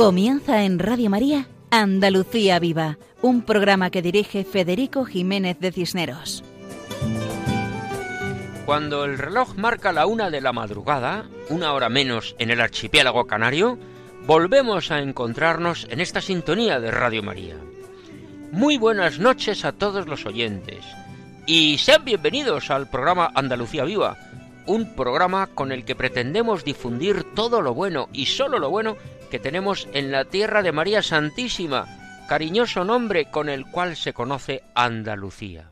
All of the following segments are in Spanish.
Comienza en Radio María Andalucía Viva, un programa que dirige Federico Jiménez de Cisneros. Cuando el reloj marca la una de la madrugada, una hora menos en el archipiélago canario, volvemos a encontrarnos en esta sintonía de Radio María. Muy buenas noches a todos los oyentes y sean bienvenidos al programa Andalucía Viva, un programa con el que pretendemos difundir todo lo bueno y solo lo bueno que tenemos en la tierra de María Santísima, cariñoso nombre con el cual se conoce Andalucía.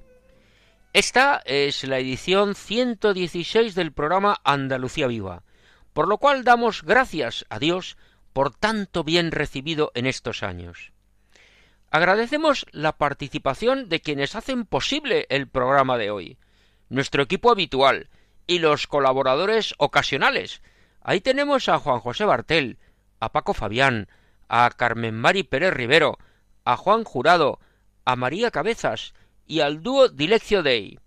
Esta es la edición 116 del programa Andalucía Viva, por lo cual damos gracias a Dios por tanto bien recibido en estos años. Agradecemos la participación de quienes hacen posible el programa de hoy, nuestro equipo habitual y los colaboradores ocasionales. Ahí tenemos a Juan José Bartel, a Paco Fabián, a Carmen Mari Pérez Rivero, a Juan Jurado, a María Cabezas y al dúo Dileccio Dei.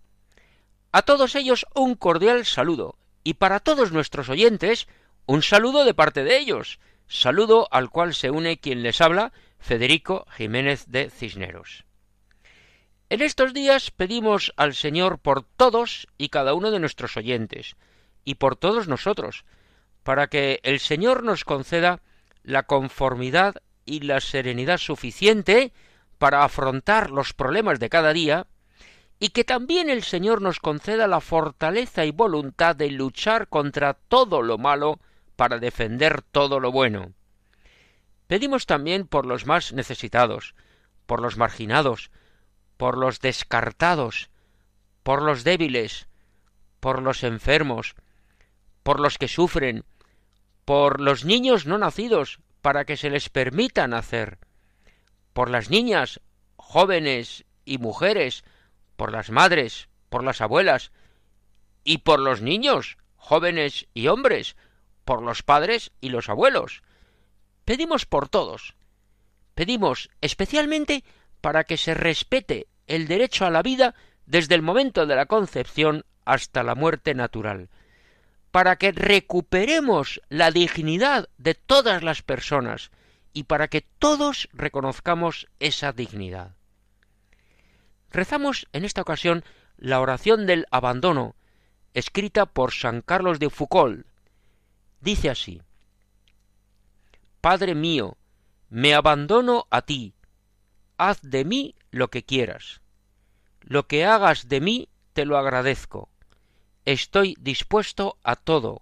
A todos ellos un cordial saludo y para todos nuestros oyentes un saludo de parte de ellos, saludo al cual se une quien les habla, Federico Jiménez de Cisneros. En estos días pedimos al Señor por todos y cada uno de nuestros oyentes, y por todos nosotros, para que el Señor nos conceda la conformidad y la serenidad suficiente para afrontar los problemas de cada día, y que también el Señor nos conceda la fortaleza y voluntad de luchar contra todo lo malo para defender todo lo bueno. Pedimos también por los más necesitados, por los marginados, por los descartados, por los débiles, por los enfermos, por los que sufren, por los niños no nacidos, para que se les permita nacer, por las niñas, jóvenes y mujeres, por las madres, por las abuelas, y por los niños, jóvenes y hombres, por los padres y los abuelos. Pedimos por todos. Pedimos especialmente para que se respete el derecho a la vida desde el momento de la concepción hasta la muerte natural, para que recuperemos la dignidad de todas las personas y para que todos reconozcamos esa dignidad. Rezamos en esta ocasión la oración del abandono, escrita por San Carlos de Foucault. Dice así Padre mío, me abandono a ti, haz de mí lo que quieras. Lo que hagas de mí te lo agradezco Estoy dispuesto a todo,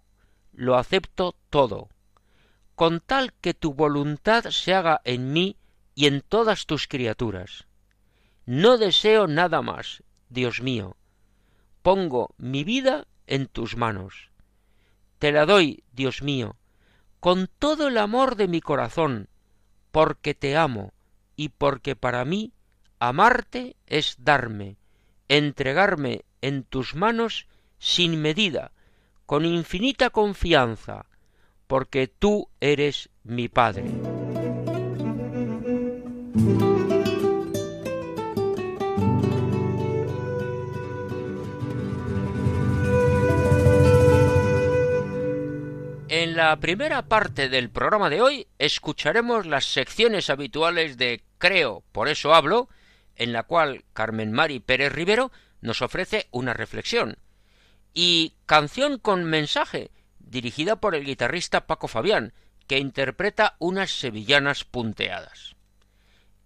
lo acepto todo, con tal que tu voluntad se haga en mí y en todas tus criaturas. No deseo nada más, Dios mío. Pongo mi vida en tus manos. Te la doy, Dios mío, con todo el amor de mi corazón, porque te amo y porque para mí amarte es darme, entregarme en tus manos sin medida, con infinita confianza, porque tú eres mi Padre. En la primera parte del programa de hoy escucharemos las secciones habituales de Creo, por eso hablo, en la cual Carmen Mari Pérez Rivero nos ofrece una reflexión, y Canción con mensaje, dirigida por el guitarrista Paco Fabián, que interpreta unas sevillanas punteadas.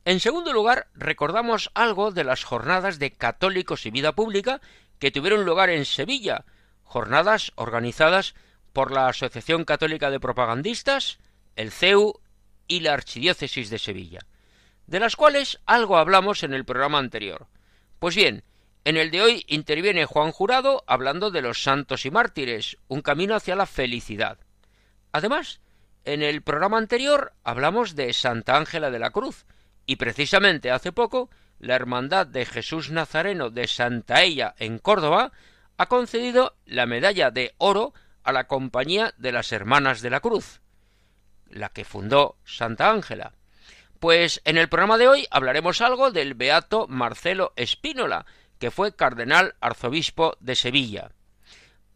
En segundo lugar, recordamos algo de las jornadas de católicos y vida pública que tuvieron lugar en Sevilla, jornadas organizadas por la Asociación Católica de Propagandistas, el CEU y la Archidiócesis de Sevilla, de las cuales algo hablamos en el programa anterior. Pues bien, en el de hoy interviene Juan Jurado hablando de los santos y mártires, un camino hacia la felicidad. Además, en el programa anterior hablamos de Santa Ángela de la Cruz, y precisamente hace poco la Hermandad de Jesús Nazareno de Santa Ella en Córdoba ha concedido la medalla de oro a la Compañía de las Hermanas de la Cruz, la que fundó Santa Ángela. Pues en el programa de hoy hablaremos algo del beato Marcelo Espínola, que fue cardenal arzobispo de Sevilla.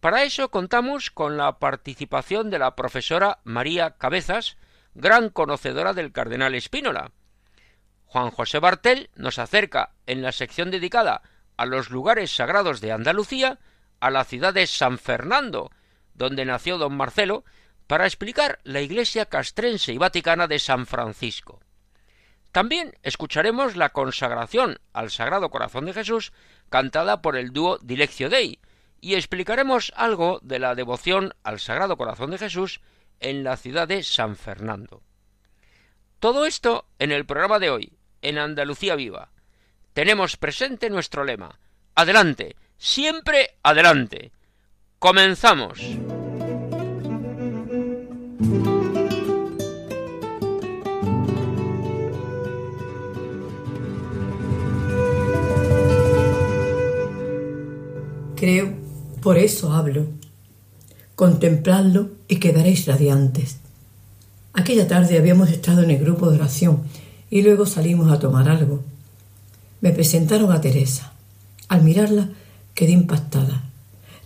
Para eso contamos con la participación de la profesora María Cabezas, gran conocedora del cardenal Espínola. Juan José Bartel nos acerca en la sección dedicada a los lugares sagrados de Andalucía a la ciudad de San Fernando, donde nació don Marcelo, para explicar la iglesia castrense y vaticana de San Francisco. También escucharemos la consagración al Sagrado Corazón de Jesús cantada por el dúo Dileccio Dei y explicaremos algo de la devoción al Sagrado Corazón de Jesús en la ciudad de San Fernando. Todo esto en el programa de hoy, en Andalucía Viva. Tenemos presente nuestro lema. Adelante, siempre adelante. Comenzamos. Creo, por eso hablo. Contempladlo y quedaréis radiantes. Aquella tarde habíamos estado en el grupo de oración y luego salimos a tomar algo. Me presentaron a Teresa. Al mirarla quedé impactada.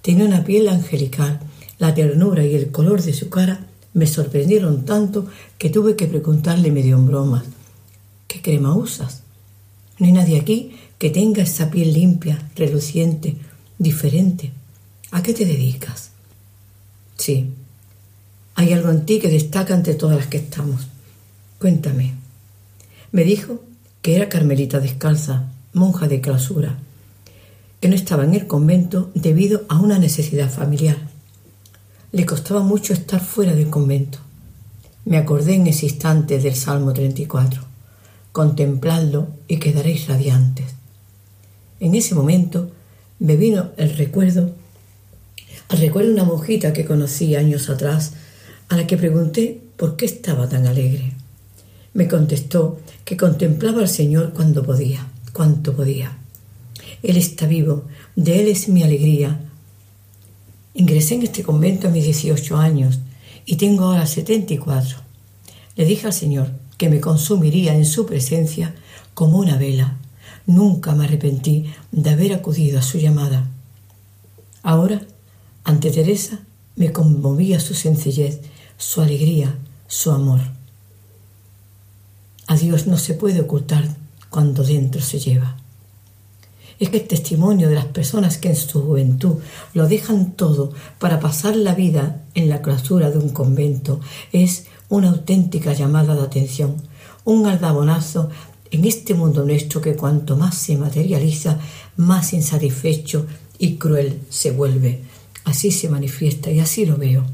Tenía una piel angelical, la ternura y el color de su cara me sorprendieron tanto que tuve que preguntarle medio en bromas, ¿qué crema usas? No hay nadie aquí que tenga esa piel limpia, reluciente, diferente. ¿A qué te dedicas? Sí, hay algo en ti que destaca entre todas las que estamos. Cuéntame. Me dijo que era carmelita descalza, monja de clausura, que no estaba en el convento debido a una necesidad familiar. Le costaba mucho estar fuera del convento. Me acordé en ese instante del Salmo 34. Contempladlo y quedaréis radiantes. En ese momento me vino el recuerdo, al recuerdo de una monjita que conocí años atrás, a la que pregunté por qué estaba tan alegre. Me contestó que contemplaba al Señor cuando podía, cuanto podía. Él está vivo, de Él es mi alegría. Ingresé en este convento a mis 18 años y tengo ahora 74. Le dije al Señor que me consumiría en su presencia como una vela Nunca me arrepentí de haber acudido a su llamada. Ahora, ante Teresa, me conmovía su sencillez, su alegría, su amor. A Dios no se puede ocultar cuando dentro se lleva. Es que el testimonio de las personas que en su juventud lo dejan todo para pasar la vida en la clausura de un convento es una auténtica llamada de atención, un aldabonazo en este mundo nuestro que cuanto más se materializa, más insatisfecho y cruel se vuelve. Así se manifiesta y así lo veo.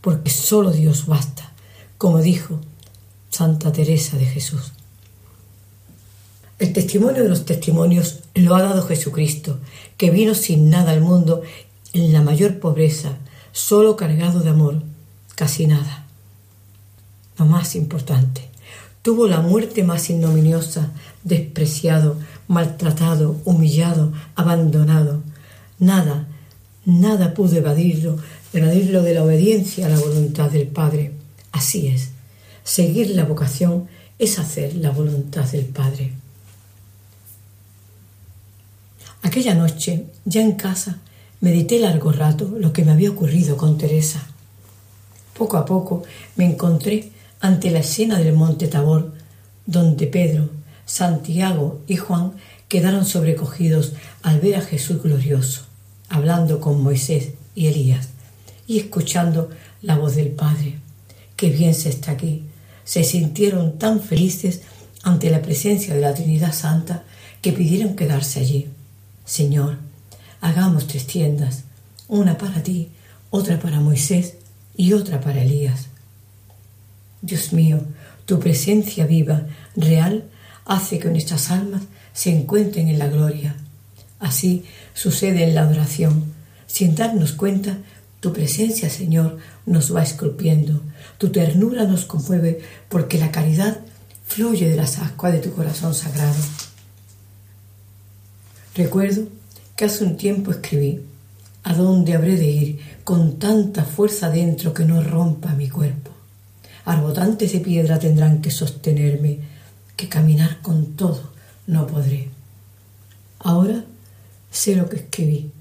Porque solo Dios basta, como dijo Santa Teresa de Jesús. El testimonio de los testimonios lo ha dado Jesucristo, que vino sin nada al mundo en la mayor pobreza, solo cargado de amor, casi nada. Lo más importante, tuvo la muerte más ignominiosa, despreciado, maltratado, humillado, abandonado. Nada, nada pudo evadirlo, evadirlo de la obediencia a la voluntad del Padre. Así es, seguir la vocación es hacer la voluntad del Padre. Aquella noche, ya en casa, medité largo rato lo que me había ocurrido con Teresa. Poco a poco me encontré ante la escena del monte Tabor, donde Pedro, Santiago y Juan quedaron sobrecogidos al ver a Jesús glorioso, hablando con Moisés y Elías y escuchando la voz del Padre. Qué bien se está aquí. Se sintieron tan felices ante la presencia de la Trinidad Santa que pidieron quedarse allí. Señor, hagamos tres tiendas, una para ti, otra para Moisés y otra para Elías. Dios mío, tu presencia viva, real, hace que nuestras almas se encuentren en la gloria. Así sucede en la adoración. Sin darnos cuenta, tu presencia, Señor, nos va esculpiendo. Tu ternura nos conmueve porque la caridad fluye de las ascuas de tu corazón sagrado. Recuerdo que hace un tiempo escribí, ¿a dónde habré de ir con tanta fuerza dentro que no rompa mi cuerpo? Arbotantes de piedra tendrán que sostenerme, que caminar con todo no podré. Ahora sé lo que escribí.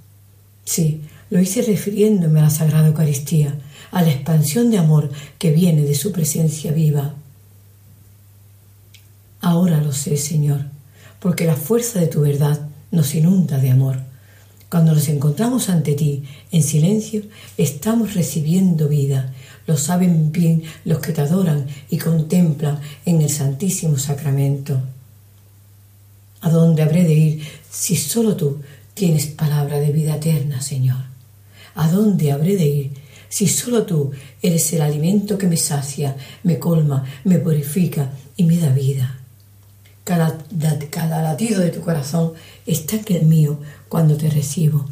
Sí, lo hice refiriéndome a la Sagrada Eucaristía, a la expansión de amor que viene de su presencia viva. Ahora lo sé, Señor, porque la fuerza de tu verdad nos inunda de amor. Cuando nos encontramos ante ti en silencio, estamos recibiendo vida. Lo saben bien los que te adoran y contemplan en el Santísimo Sacramento. ¿A dónde habré de ir si solo tú tienes palabra de vida eterna, Señor? ¿A dónde habré de ir si solo tú eres el alimento que me sacia, me colma, me purifica y me da vida? Cada, cada latido de tu corazón está en el mío cuando te recibo.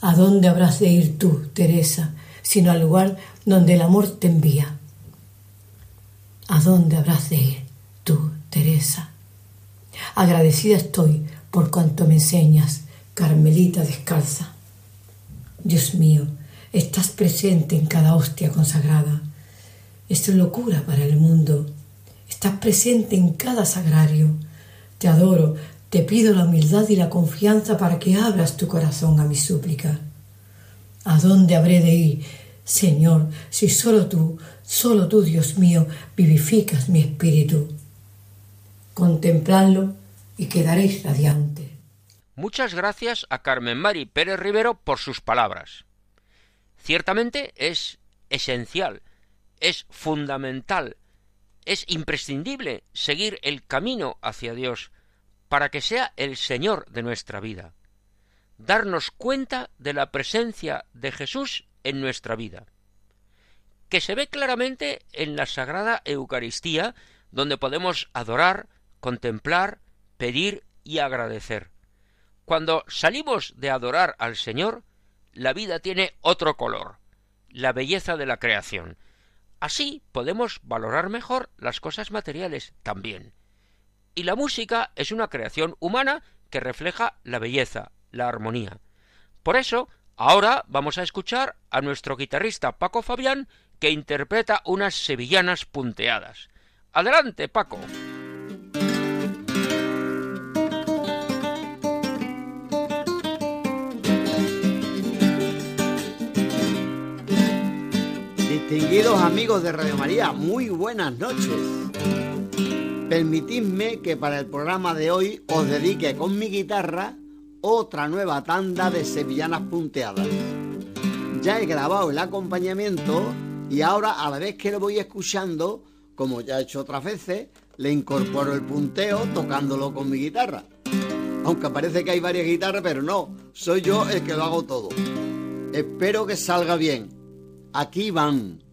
¿A dónde habrás de ir tú, Teresa, sino al lugar donde el amor te envía? ¿A dónde habrás de ir tú, Teresa? Agradecida estoy por cuanto me enseñas, Carmelita descalza. Dios mío, estás presente en cada hostia consagrada. Esto es locura para el mundo Estás presente en cada sagrario. Te adoro, te pido la humildad y la confianza para que abras tu corazón a mi súplica. ¿A dónde habré de ir, Señor, si solo tú, solo tú, Dios mío, vivificas mi espíritu? Contempladlo y quedaréis radiante. Muchas gracias a Carmen Mari Pérez Rivero por sus palabras. Ciertamente es esencial, es fundamental es imprescindible seguir el camino hacia Dios para que sea el Señor de nuestra vida. Darnos cuenta de la presencia de Jesús en nuestra vida, que se ve claramente en la Sagrada Eucaristía, donde podemos adorar, contemplar, pedir y agradecer. Cuando salimos de adorar al Señor, la vida tiene otro color, la belleza de la creación, Así podemos valorar mejor las cosas materiales también. Y la música es una creación humana que refleja la belleza, la armonía. Por eso, ahora vamos a escuchar a nuestro guitarrista Paco Fabián que interpreta unas sevillanas punteadas. Adelante, Paco. Distinguidos amigos de Radio María, muy buenas noches. Permitidme que para el programa de hoy os dedique con mi guitarra otra nueva tanda de sevillanas punteadas. Ya he grabado el acompañamiento y ahora a la vez que lo voy escuchando, como ya he hecho otras veces, le incorporo el punteo tocándolo con mi guitarra. Aunque parece que hay varias guitarras, pero no, soy yo el que lo hago todo. Espero que salga bien. Aquí van.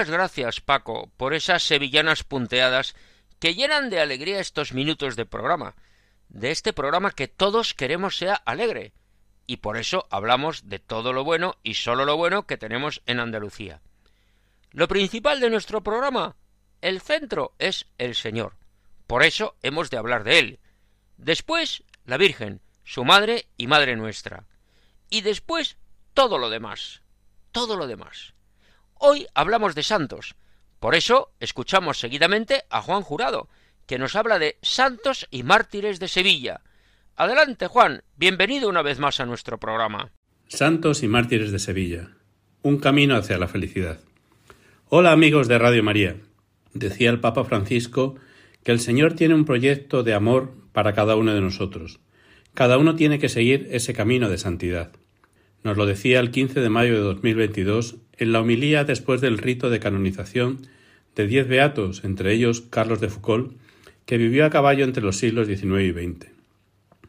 Muchas gracias, Paco, por esas sevillanas punteadas que llenan de alegría estos minutos de programa, de este programa que todos queremos sea alegre, y por eso hablamos de todo lo bueno y solo lo bueno que tenemos en Andalucía. Lo principal de nuestro programa, el centro, es el Señor. Por eso hemos de hablar de Él. Después, la Virgen, su madre y madre nuestra. Y después, todo lo demás. Todo lo demás. Hoy hablamos de santos. Por eso escuchamos seguidamente a Juan Jurado, que nos habla de santos y mártires de Sevilla. Adelante, Juan. Bienvenido una vez más a nuestro programa. Santos y mártires de Sevilla. Un camino hacia la felicidad. Hola amigos de Radio María. Decía el Papa Francisco que el Señor tiene un proyecto de amor para cada uno de nosotros. Cada uno tiene que seguir ese camino de santidad. Nos lo decía el 15 de mayo de 2022 en la homilía después del rito de canonización de diez beatos, entre ellos Carlos de Foucault, que vivió a caballo entre los siglos XIX y XX.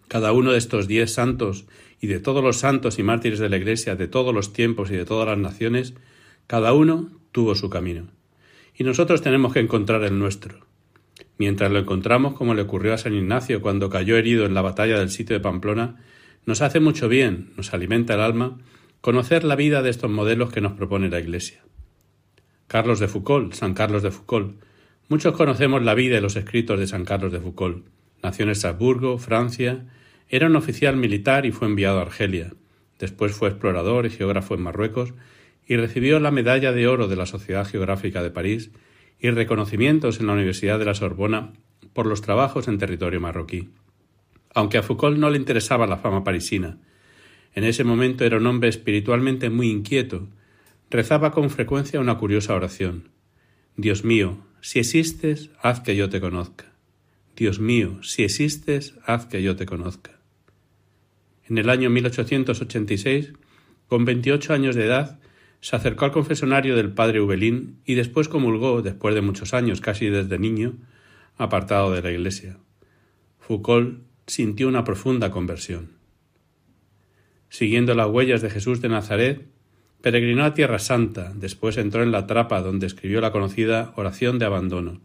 Cada uno de estos diez santos y de todos los santos y mártires de la Iglesia de todos los tiempos y de todas las naciones, cada uno tuvo su camino. Y nosotros tenemos que encontrar el nuestro. Mientras lo encontramos, como le ocurrió a San Ignacio cuando cayó herido en la batalla del sitio de Pamplona, nos hace mucho bien, nos alimenta el alma, conocer la vida de estos modelos que nos propone la Iglesia. Carlos de Foucault, San Carlos de Foucault. Muchos conocemos la vida y los escritos de San Carlos de Foucault. Nació en Estrasburgo, Francia, era un oficial militar y fue enviado a Argelia. Después fue explorador y geógrafo en Marruecos y recibió la Medalla de Oro de la Sociedad Geográfica de París y reconocimientos en la Universidad de la Sorbona por los trabajos en territorio marroquí. Aunque a Foucault no le interesaba la fama parisina, en ese momento era un hombre espiritualmente muy inquieto. Rezaba con frecuencia una curiosa oración. Dios mío, si existes, haz que yo te conozca. Dios mío, si existes, haz que yo te conozca. En el año 1886, con veintiocho años de edad, se acercó al confesonario del padre Ubelín y después comulgó, después de muchos años, casi desde niño, apartado de la iglesia. Foucault sintió una profunda conversión. Siguiendo las huellas de Jesús de Nazaret, peregrinó a Tierra Santa, después entró en la trapa donde escribió la conocida oración de abandono.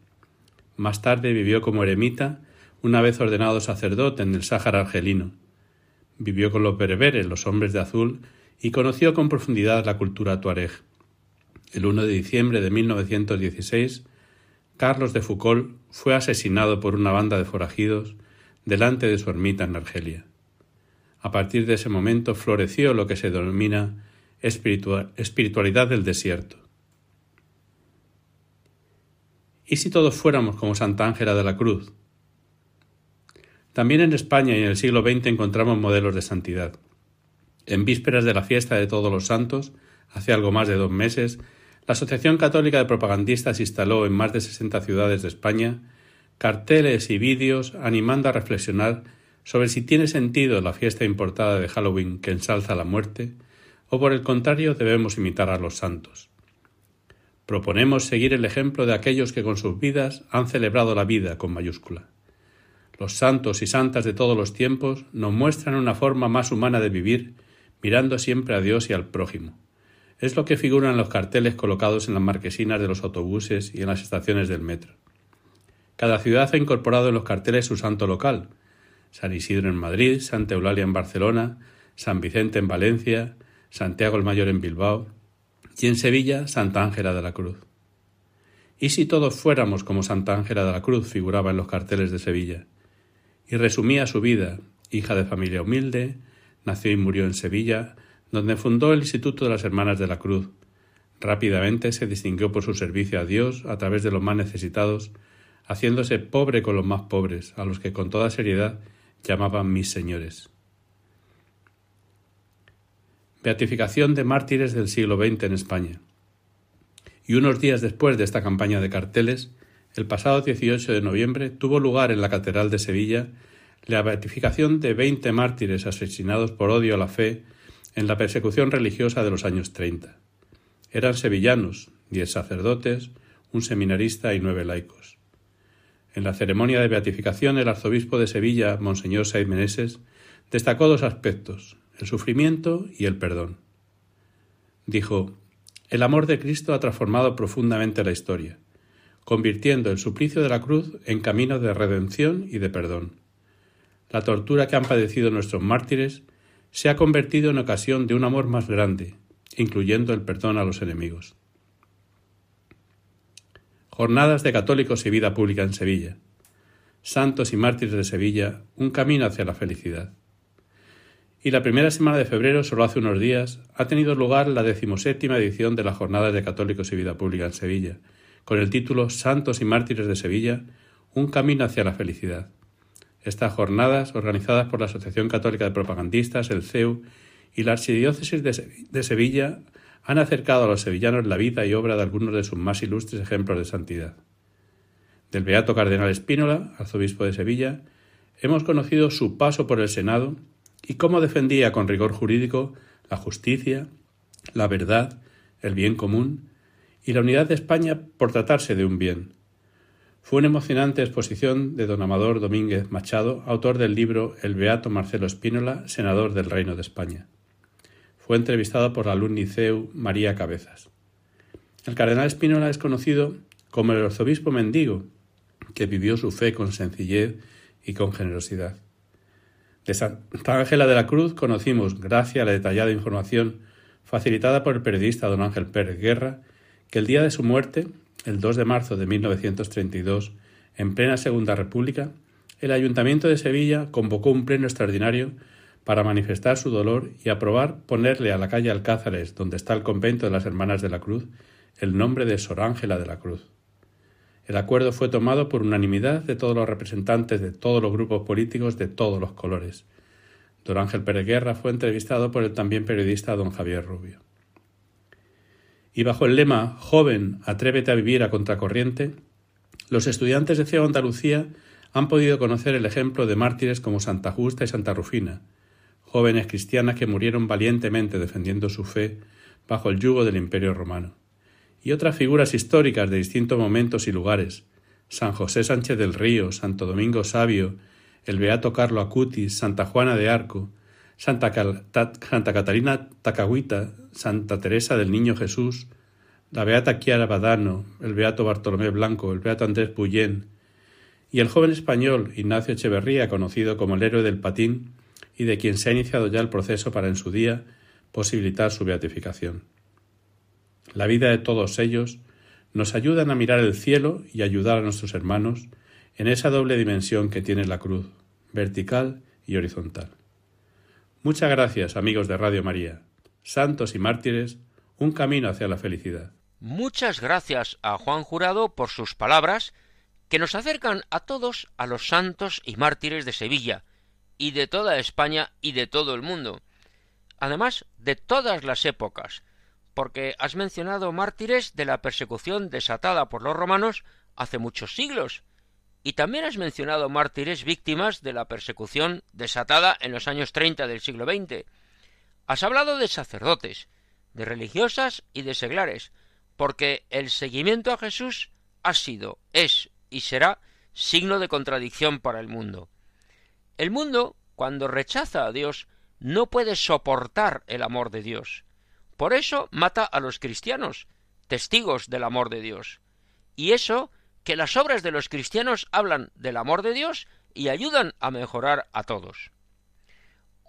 Más tarde vivió como eremita, una vez ordenado sacerdote en el Sáhara argelino. Vivió con los bereberes, los hombres de azul, y conoció con profundidad la cultura tuareg. El 1 de diciembre de 1916, Carlos de Foucault fue asesinado por una banda de forajidos delante de su ermita en Argelia. A partir de ese momento floreció lo que se denomina espiritualidad del desierto. ¿Y si todos fuéramos como Santa Ángela de la Cruz? También en España y en el siglo XX encontramos modelos de santidad. En vísperas de la fiesta de todos los santos, hace algo más de dos meses, la Asociación Católica de Propagandistas instaló en más de sesenta ciudades de España carteles y vídeos animando a reflexionar sobre si tiene sentido la fiesta importada de Halloween que ensalza la muerte, o por el contrario debemos imitar a los santos. Proponemos seguir el ejemplo de aquellos que con sus vidas han celebrado la vida con mayúscula. Los santos y santas de todos los tiempos nos muestran una forma más humana de vivir mirando siempre a Dios y al prójimo. Es lo que figura en los carteles colocados en las marquesinas de los autobuses y en las estaciones del metro. Cada ciudad ha incorporado en los carteles su santo local. San Isidro en Madrid, Santa Eulalia en Barcelona, San Vicente en Valencia, Santiago el Mayor en Bilbao y en Sevilla Santa Ángela de la Cruz. ¿Y si todos fuéramos como Santa Ángela de la Cruz figuraba en los carteles de Sevilla? Y resumía su vida, hija de familia humilde, Nació y murió en Sevilla, donde fundó el Instituto de las Hermanas de la Cruz. Rápidamente se distinguió por su servicio a Dios a través de los más necesitados, haciéndose pobre con los más pobres, a los que con toda seriedad llamaban mis señores. Beatificación de mártires del siglo XX en España. Y unos días después de esta campaña de carteles, el pasado 18 de noviembre tuvo lugar en la Catedral de Sevilla la beatificación de veinte mártires asesinados por odio a la fe en la persecución religiosa de los años treinta. Eran sevillanos, diez sacerdotes, un seminarista y nueve laicos. En la ceremonia de beatificación el arzobispo de Sevilla, Monseñor Saiz Meneses, destacó dos aspectos, el sufrimiento y el perdón. Dijo, el amor de Cristo ha transformado profundamente la historia, convirtiendo el suplicio de la cruz en camino de redención y de perdón. La tortura que han padecido nuestros mártires se ha convertido en ocasión de un amor más grande, incluyendo el perdón a los enemigos. Jornadas de católicos y vida pública en Sevilla. Santos y mártires de Sevilla, un camino hacia la felicidad. Y la primera semana de febrero, solo hace unos días, ha tenido lugar la decimoséptima edición de las Jornadas de Católicos y Vida Pública en Sevilla, con el título Santos y Mártires de Sevilla, un camino hacia la felicidad. Estas jornadas, organizadas por la Asociación Católica de Propagandistas, el CEU, y la Archidiócesis de Sevilla, han acercado a los sevillanos la vida y obra de algunos de sus más ilustres ejemplos de santidad. Del Beato Cardenal Espínola, arzobispo de Sevilla, hemos conocido su paso por el Senado y cómo defendía con rigor jurídico la justicia, la verdad, el bien común y la unidad de España por tratarse de un bien. Fue una emocionante exposición de don Amador Domínguez Machado, autor del libro El Beato Marcelo Espínola, senador del Reino de España. Fue entrevistado por la Luniceu María Cabezas. El cardenal Espínola es conocido como el arzobispo mendigo, que vivió su fe con sencillez y con generosidad. De Santa Ángela de la Cruz conocimos, gracias a la detallada información facilitada por el periodista don Ángel Pérez Guerra, que el día de su muerte, el 2 de marzo de 1932, en plena Segunda República, el Ayuntamiento de Sevilla convocó un pleno extraordinario para manifestar su dolor y aprobar ponerle a la calle Alcázares, donde está el convento de las Hermanas de la Cruz, el nombre de Sor Ángela de la Cruz. El acuerdo fue tomado por unanimidad de todos los representantes de todos los grupos políticos de todos los colores. Don Ángel Pérez Guerra fue entrevistado por el también periodista don Javier Rubio. Y bajo el lema Joven, atrévete a vivir a contracorriente, los estudiantes de CEO Andalucía han podido conocer el ejemplo de mártires como Santa Justa y Santa Rufina, jóvenes cristianas que murieron valientemente defendiendo su fe bajo el yugo del Imperio romano. Y otras figuras históricas de distintos momentos y lugares, San José Sánchez del Río, Santo Domingo Sabio, el Beato Carlo Acutis, Santa Juana de Arco, Santa, Santa Catalina Tacagüita, Santa Teresa del Niño Jesús, la Beata Chiara Badano, el Beato Bartolomé Blanco, el Beato Andrés Puyén, y el joven español Ignacio Echeverría, conocido como el héroe del patín, y de quien se ha iniciado ya el proceso para en su día posibilitar su beatificación. La vida de todos ellos nos ayudan a mirar el cielo y ayudar a nuestros hermanos en esa doble dimensión que tiene la cruz, vertical y horizontal. Muchas gracias, amigos de Radio María, santos y mártires, un camino hacia la felicidad. Muchas gracias a Juan Jurado por sus palabras que nos acercan a todos a los santos y mártires de Sevilla, y de toda España y de todo el mundo. Además, de todas las épocas, porque has mencionado mártires de la persecución desatada por los romanos hace muchos siglos, y también has mencionado mártires víctimas de la persecución desatada en los años treinta del siglo XX. Has hablado de sacerdotes, de religiosas y de seglares, porque el seguimiento a Jesús ha sido, es y será signo de contradicción para el mundo. El mundo, cuando rechaza a Dios, no puede soportar el amor de Dios. Por eso mata a los cristianos, testigos del amor de Dios. Y eso que las obras de los cristianos hablan del amor de Dios y ayudan a mejorar a todos.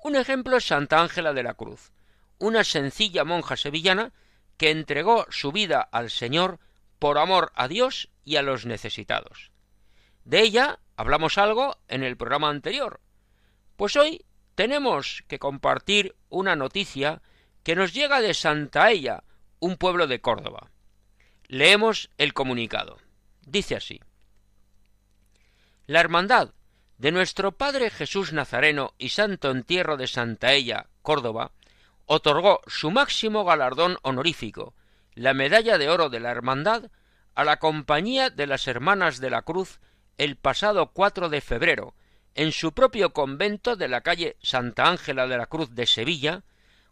Un ejemplo es Santa Ángela de la Cruz, una sencilla monja sevillana que entregó su vida al Señor por amor a Dios y a los necesitados. De ella hablamos algo en el programa anterior. Pues hoy tenemos que compartir una noticia que nos llega de Santaella, un pueblo de Córdoba. Leemos el comunicado. Dice así. La hermandad de nuestro Padre Jesús Nazareno y Santo Entierro de Santaella, Córdoba, otorgó su máximo galardón honorífico, la medalla de oro de la hermandad, a la Compañía de las Hermanas de la Cruz el pasado 4 de febrero, en su propio convento de la calle Santa Ángela de la Cruz de Sevilla,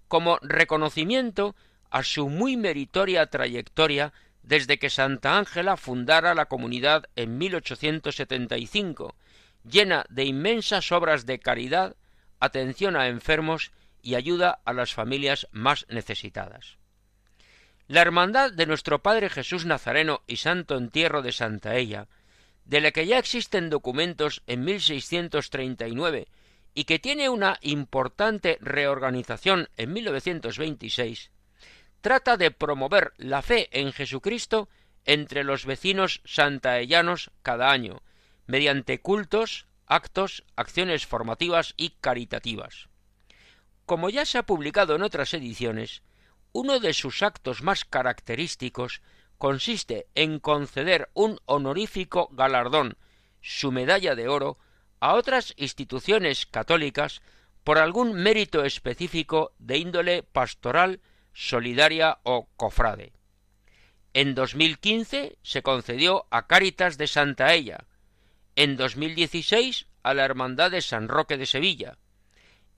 como reconocimiento a su muy meritoria trayectoria desde que Santa Ángela fundara la comunidad en 1875, llena de inmensas obras de caridad, atención a enfermos y ayuda a las familias más necesitadas. La hermandad de nuestro Padre Jesús Nazareno y Santo Entierro de Santa Ella, de la que ya existen documentos en 1639 y que tiene una importante reorganización en 1926, trata de promover la fe en Jesucristo entre los vecinos santaellanos cada año, mediante cultos, actos, acciones formativas y caritativas. Como ya se ha publicado en otras ediciones, uno de sus actos más característicos consiste en conceder un honorífico galardón, su medalla de oro, a otras instituciones católicas por algún mérito específico de índole pastoral, solidaria o cofrade. En 2015 se concedió a Cáritas de Santa Ella, en 2016 a la Hermandad de San Roque de Sevilla,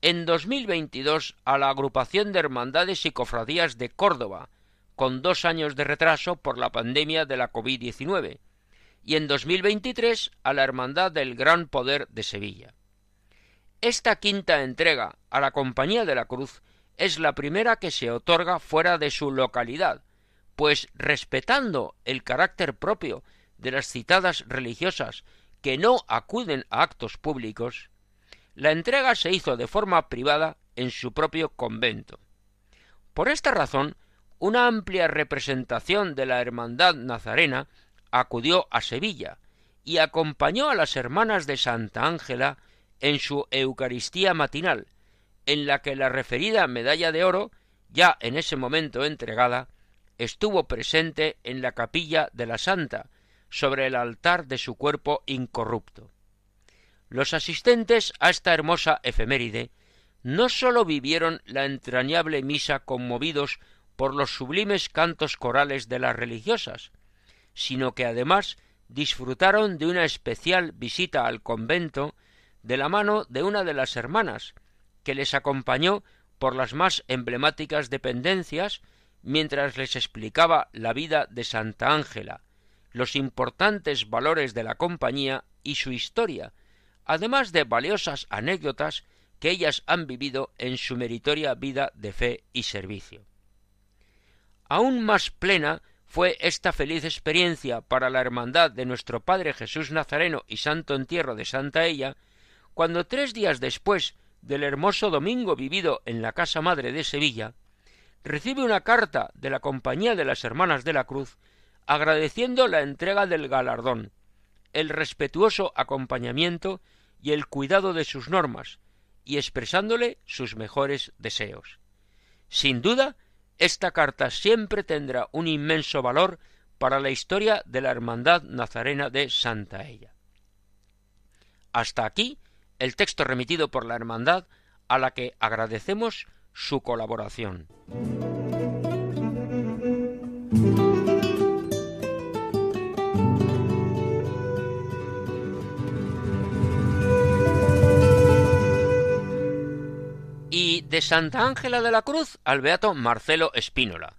en 2022 a la Agrupación de Hermandades y Cofradías de Córdoba, con dos años de retraso por la pandemia de la COVID-19, y en 2023 a la Hermandad del Gran Poder de Sevilla. Esta quinta entrega a la Compañía de la Cruz es la primera que se otorga fuera de su localidad, pues respetando el carácter propio de las citadas religiosas que no acuden a actos públicos, la entrega se hizo de forma privada en su propio convento. Por esta razón, una amplia representación de la Hermandad Nazarena acudió a Sevilla y acompañó a las hermanas de Santa Ángela en su Eucaristía matinal, en la que la referida medalla de oro, ya en ese momento entregada, estuvo presente en la capilla de la Santa, sobre el altar de su cuerpo incorrupto. Los asistentes a esta hermosa efeméride no sólo vivieron la entrañable misa conmovidos por los sublimes cantos corales de las religiosas, sino que además disfrutaron de una especial visita al convento de la mano de una de las hermanas, que les acompañó por las más emblemáticas dependencias mientras les explicaba la vida de Santa Ángela, los importantes valores de la compañía y su historia, además de valiosas anécdotas que ellas han vivido en su meritoria vida de fe y servicio. Aún más plena fue esta feliz experiencia para la hermandad de nuestro Padre Jesús Nazareno y Santo Entierro de Santa Ella, cuando tres días después del hermoso domingo vivido en la Casa Madre de Sevilla, recibe una carta de la Compañía de las Hermanas de la Cruz agradeciendo la entrega del galardón, el respetuoso acompañamiento y el cuidado de sus normas, y expresándole sus mejores deseos. Sin duda, esta carta siempre tendrá un inmenso valor para la historia de la Hermandad Nazarena de Santa Ella. Hasta aquí el texto remitido por la Hermandad a la que agradecemos su colaboración. De Santa Ángela de la Cruz al beato Marcelo Espínola.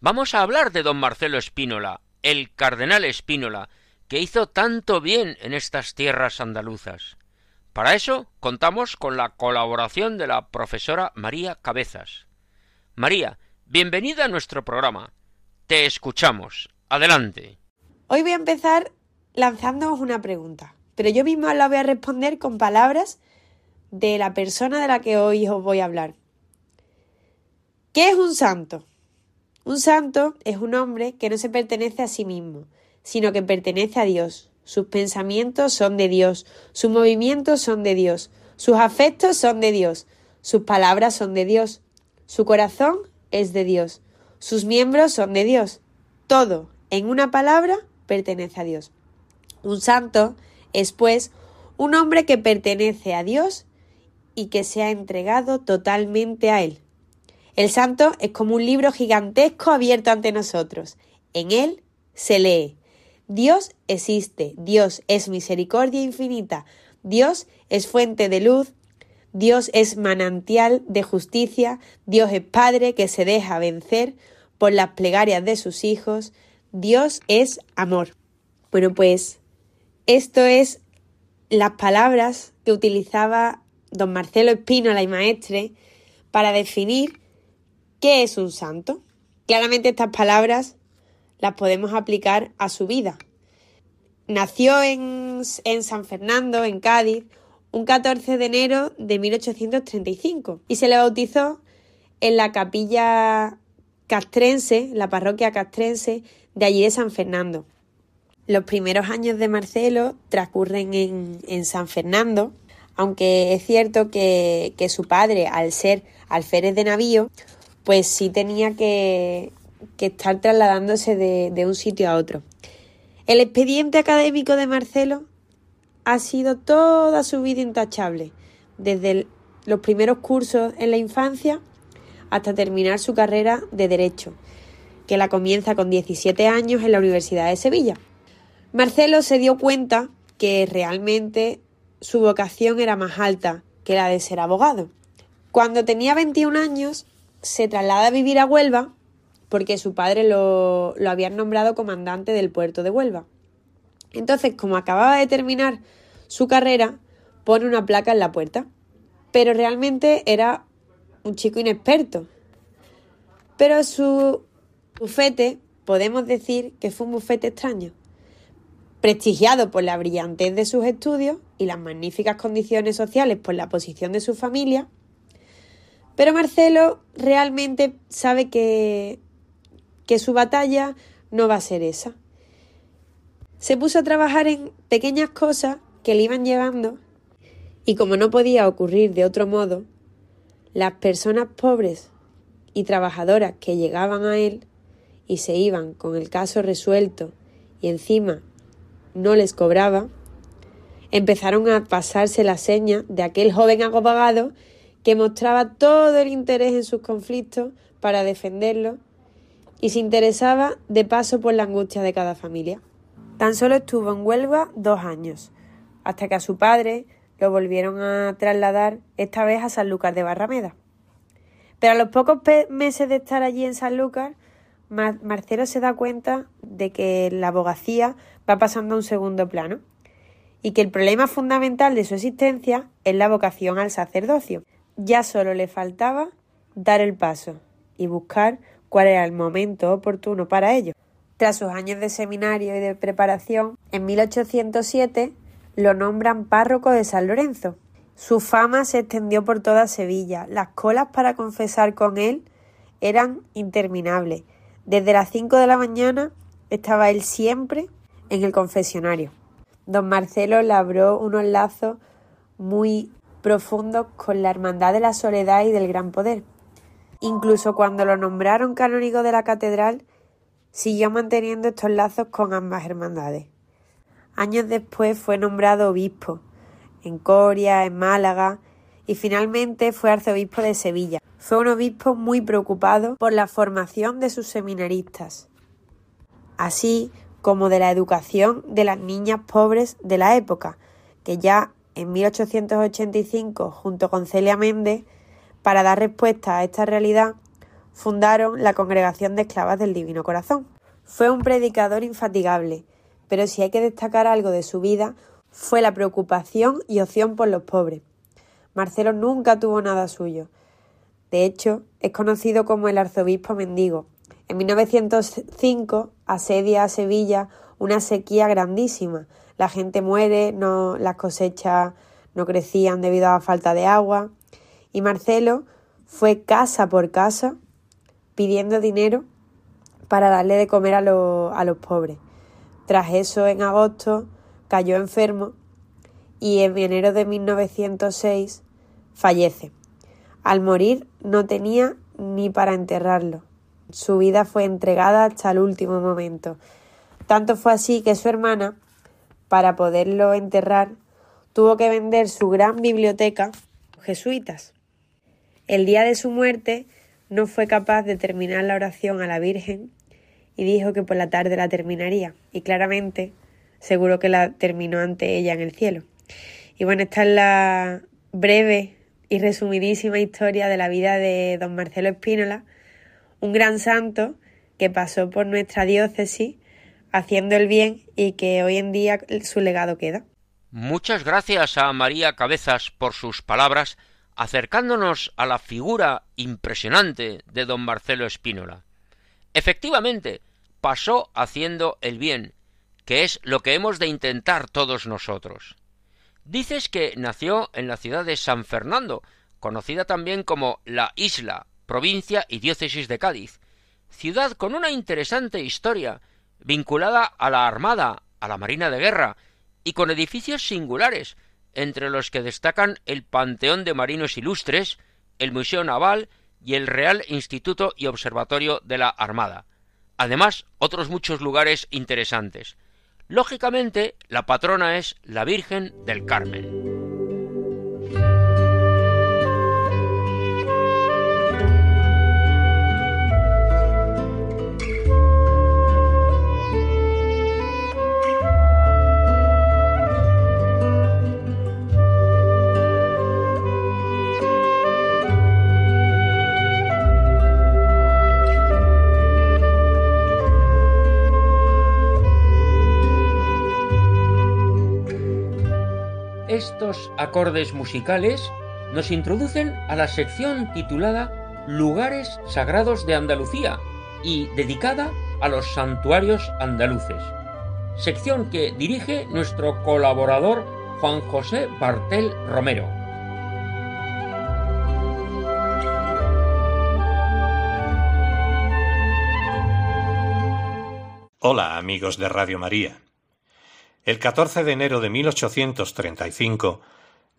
Vamos a hablar de don Marcelo Espínola, el cardenal Espínola, que hizo tanto bien en estas tierras andaluzas. Para eso contamos con la colaboración de la profesora María Cabezas. María, bienvenida a nuestro programa. Te escuchamos. Adelante. Hoy voy a empezar lanzándoos una pregunta, pero yo misma la voy a responder con palabras de la persona de la que hoy os voy a hablar. ¿Qué es un santo? Un santo es un hombre que no se pertenece a sí mismo, sino que pertenece a Dios. Sus pensamientos son de Dios, sus movimientos son de Dios, sus afectos son de Dios, sus palabras son de Dios, su corazón es de Dios, sus miembros son de Dios. Todo, en una palabra, pertenece a Dios. Un santo es, pues, un hombre que pertenece a Dios y que se ha entregado totalmente a Él. El santo es como un libro gigantesco abierto ante nosotros. En él se lee, Dios existe, Dios es misericordia infinita, Dios es fuente de luz, Dios es manantial de justicia, Dios es Padre que se deja vencer por las plegarias de sus hijos, Dios es amor. Bueno, pues esto es las palabras que utilizaba don Marcelo Espino, la maestre, para definir qué es un santo. Claramente estas palabras las podemos aplicar a su vida. Nació en, en San Fernando, en Cádiz, un 14 de enero de 1835 y se le bautizó en la capilla castrense, la parroquia castrense de allí de San Fernando. Los primeros años de Marcelo transcurren en, San Fernando, aunque es cierto que, su padre, al ser alférez de navío, pues sí tenía que, estar trasladándose de, de un sitio a otro. El expediente académico de Marcelo ha sido toda su vida intachable, desde los primeros cursos en la infancia hasta terminar su carrera de Derecho, que la comienza con 17 años en la Universidad de Sevilla. Marcelo se dio cuenta que realmente su vocación era más alta que la de ser abogado. Cuando tenía 21 años, se traslada a vivir a Huelva porque su padre lo, lo había nombrado comandante del puerto de Huelva. Entonces, como acababa de terminar su carrera, pone una placa en la puerta. Pero realmente era un chico inexperto. Pero su bufete, podemos decir que fue un bufete extraño. Prestigiado por la brillantez de sus estudios y las magníficas condiciones sociales por la posición de su familia, pero Marcelo realmente sabe que, que su batalla no va a ser esa. Se puso a trabajar en pequeñas cosas que le iban llevando y como no podía ocurrir de otro modo, las personas pobres y trabajadoras que llegaban a él y se iban con el caso resuelto y encima no les cobraba, empezaron a pasarse la seña de aquel joven abogado que mostraba todo el interés en sus conflictos para defenderlos y se interesaba de paso por la angustia de cada familia. Tan solo estuvo en Huelva dos años, hasta que a su padre lo volvieron a trasladar esta vez a Sanlúcar de Barrameda. Pero a los pocos meses de estar allí en Sanlúcar, Marcelo se da cuenta de que la abogacía va pasando a un segundo plano y que el problema fundamental de su existencia es la vocación al sacerdocio. Ya solo le faltaba dar el paso y buscar cuál era el momento oportuno para ello. Tras sus años de seminario y de preparación, en 1807 lo nombran párroco de San Lorenzo. Su fama se extendió por toda Sevilla. Las colas para confesar con él eran interminables. Desde las 5 de la mañana estaba él siempre en el confesionario. Don Marcelo labró unos lazos muy profundos con la Hermandad de la Soledad y del Gran Poder. Incluso cuando lo nombraron canónigo de la catedral, siguió manteniendo estos lazos con ambas hermandades. Años después fue nombrado obispo en Coria, en Málaga y finalmente fue arzobispo de Sevilla. Fue un obispo muy preocupado por la formación de sus seminaristas, así como de la educación de las niñas pobres de la época, que ya en 1885, junto con Celia Méndez, para dar respuesta a esta realidad, fundaron la Congregación de Esclavas del Divino Corazón. Fue un predicador infatigable, pero si hay que destacar algo de su vida, fue la preocupación y opción por los pobres. Marcelo nunca tuvo nada suyo. De hecho, es conocido como el arzobispo mendigo. En 1905 asedia a Sevilla una sequía grandísima. La gente muere, no, las cosechas no crecían debido a la falta de agua. Y Marcelo fue casa por casa pidiendo dinero para darle de comer a, a los pobres. Tras eso, en agosto, cayó enfermo y en enero de 1906 fallece. Al morir no tenía ni para enterrarlo. Su vida fue entregada hasta el último momento. Tanto fue así que su hermana, para poderlo enterrar, tuvo que vender su gran biblioteca jesuitas. El día de su muerte no fue capaz de terminar la oración a la Virgen y dijo que por la tarde la terminaría. Y claramente, seguro que la terminó ante ella en el cielo. Y bueno, esta es la breve y resumidísima historia de la vida de don Marcelo Espínola, un gran santo que pasó por nuestra diócesis haciendo el bien y que hoy en día su legado queda. Muchas gracias a María Cabezas por sus palabras acercándonos a la figura impresionante de don Marcelo Espínola. Efectivamente, pasó haciendo el bien, que es lo que hemos de intentar todos nosotros. Dices que nació en la ciudad de San Fernando, conocida también como la Isla, provincia y diócesis de Cádiz, ciudad con una interesante historia, vinculada a la Armada, a la Marina de Guerra, y con edificios singulares, entre los que destacan el Panteón de Marinos Ilustres, el Museo Naval y el Real Instituto y Observatorio de la Armada. Además, otros muchos lugares interesantes. Lógicamente, la patrona es la Virgen del Carmen. Estos acordes musicales nos introducen a la sección titulada Lugares Sagrados de Andalucía y dedicada a los santuarios andaluces, sección que dirige nuestro colaborador Juan José Bartel Romero. Hola amigos de Radio María. El 14 de enero de 1835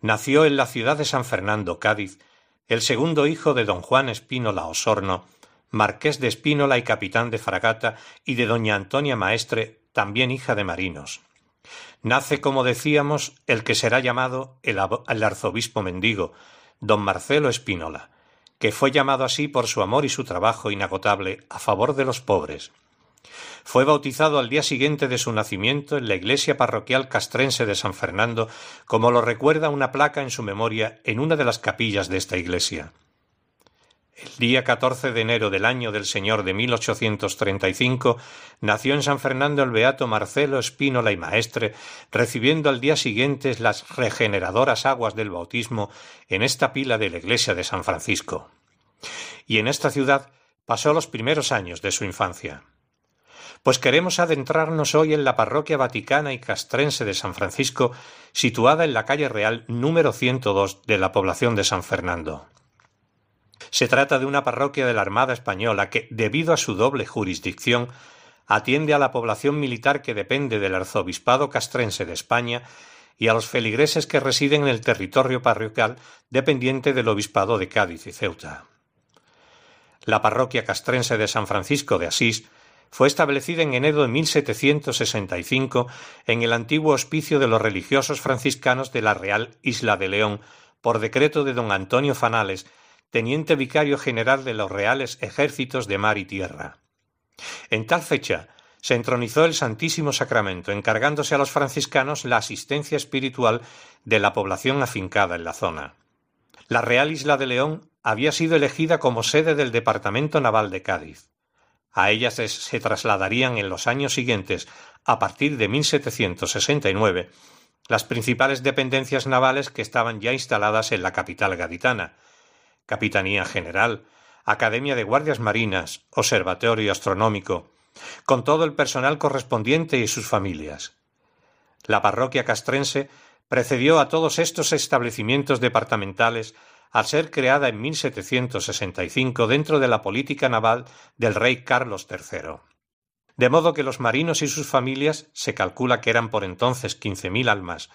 nació en la ciudad de San Fernando, Cádiz, el segundo hijo de don Juan Espínola Osorno, marqués de Espínola y capitán de fragata, y de doña Antonia Maestre, también hija de marinos. Nace, como decíamos, el que será llamado el, el arzobispo mendigo, don Marcelo Espínola, que fue llamado así por su amor y su trabajo inagotable a favor de los pobres. Fue bautizado al día siguiente de su nacimiento en la iglesia parroquial castrense de San Fernando, como lo recuerda una placa en su memoria en una de las capillas de esta iglesia. El día 14 de enero del año del Señor de 1835 nació en San Fernando el beato Marcelo Espínola y Maestre, recibiendo al día siguiente las regeneradoras aguas del bautismo en esta pila de la iglesia de San Francisco. Y en esta ciudad pasó los primeros años de su infancia pues queremos adentrarnos hoy en la parroquia vaticana y castrense de San Francisco, situada en la calle Real número 102 de la población de San Fernando. Se trata de una parroquia de la Armada Española que, debido a su doble jurisdicción, atiende a la población militar que depende del Arzobispado castrense de España y a los feligreses que residen en el territorio parroquial dependiente del Obispado de Cádiz y Ceuta. La parroquia castrense de San Francisco de Asís fue establecida en enero de 1765 en el antiguo hospicio de los religiosos franciscanos de la Real Isla de León por decreto de don Antonio Fanales, teniente vicario general de los Reales Ejércitos de Mar y Tierra. En tal fecha se entronizó el Santísimo Sacramento, encargándose a los franciscanos la asistencia espiritual de la población afincada en la zona. La Real Isla de León había sido elegida como sede del Departamento Naval de Cádiz. A ellas se, trasladarían en los años siguientes, a partir de 1769, las principales dependencias navales que estaban ya instaladas en la capital gaditana, Capitanía General, Academia de Guardias Marinas, Observatorio Astronómico, con todo el personal correspondiente y sus familias. La parroquia castrense precedió a todos estos establecimientos departamentales al ser creada en 1765 dentro de la política naval del rey Carlos III. De modo que los marinos y sus familias, se calcula que eran por entonces quince mil almas,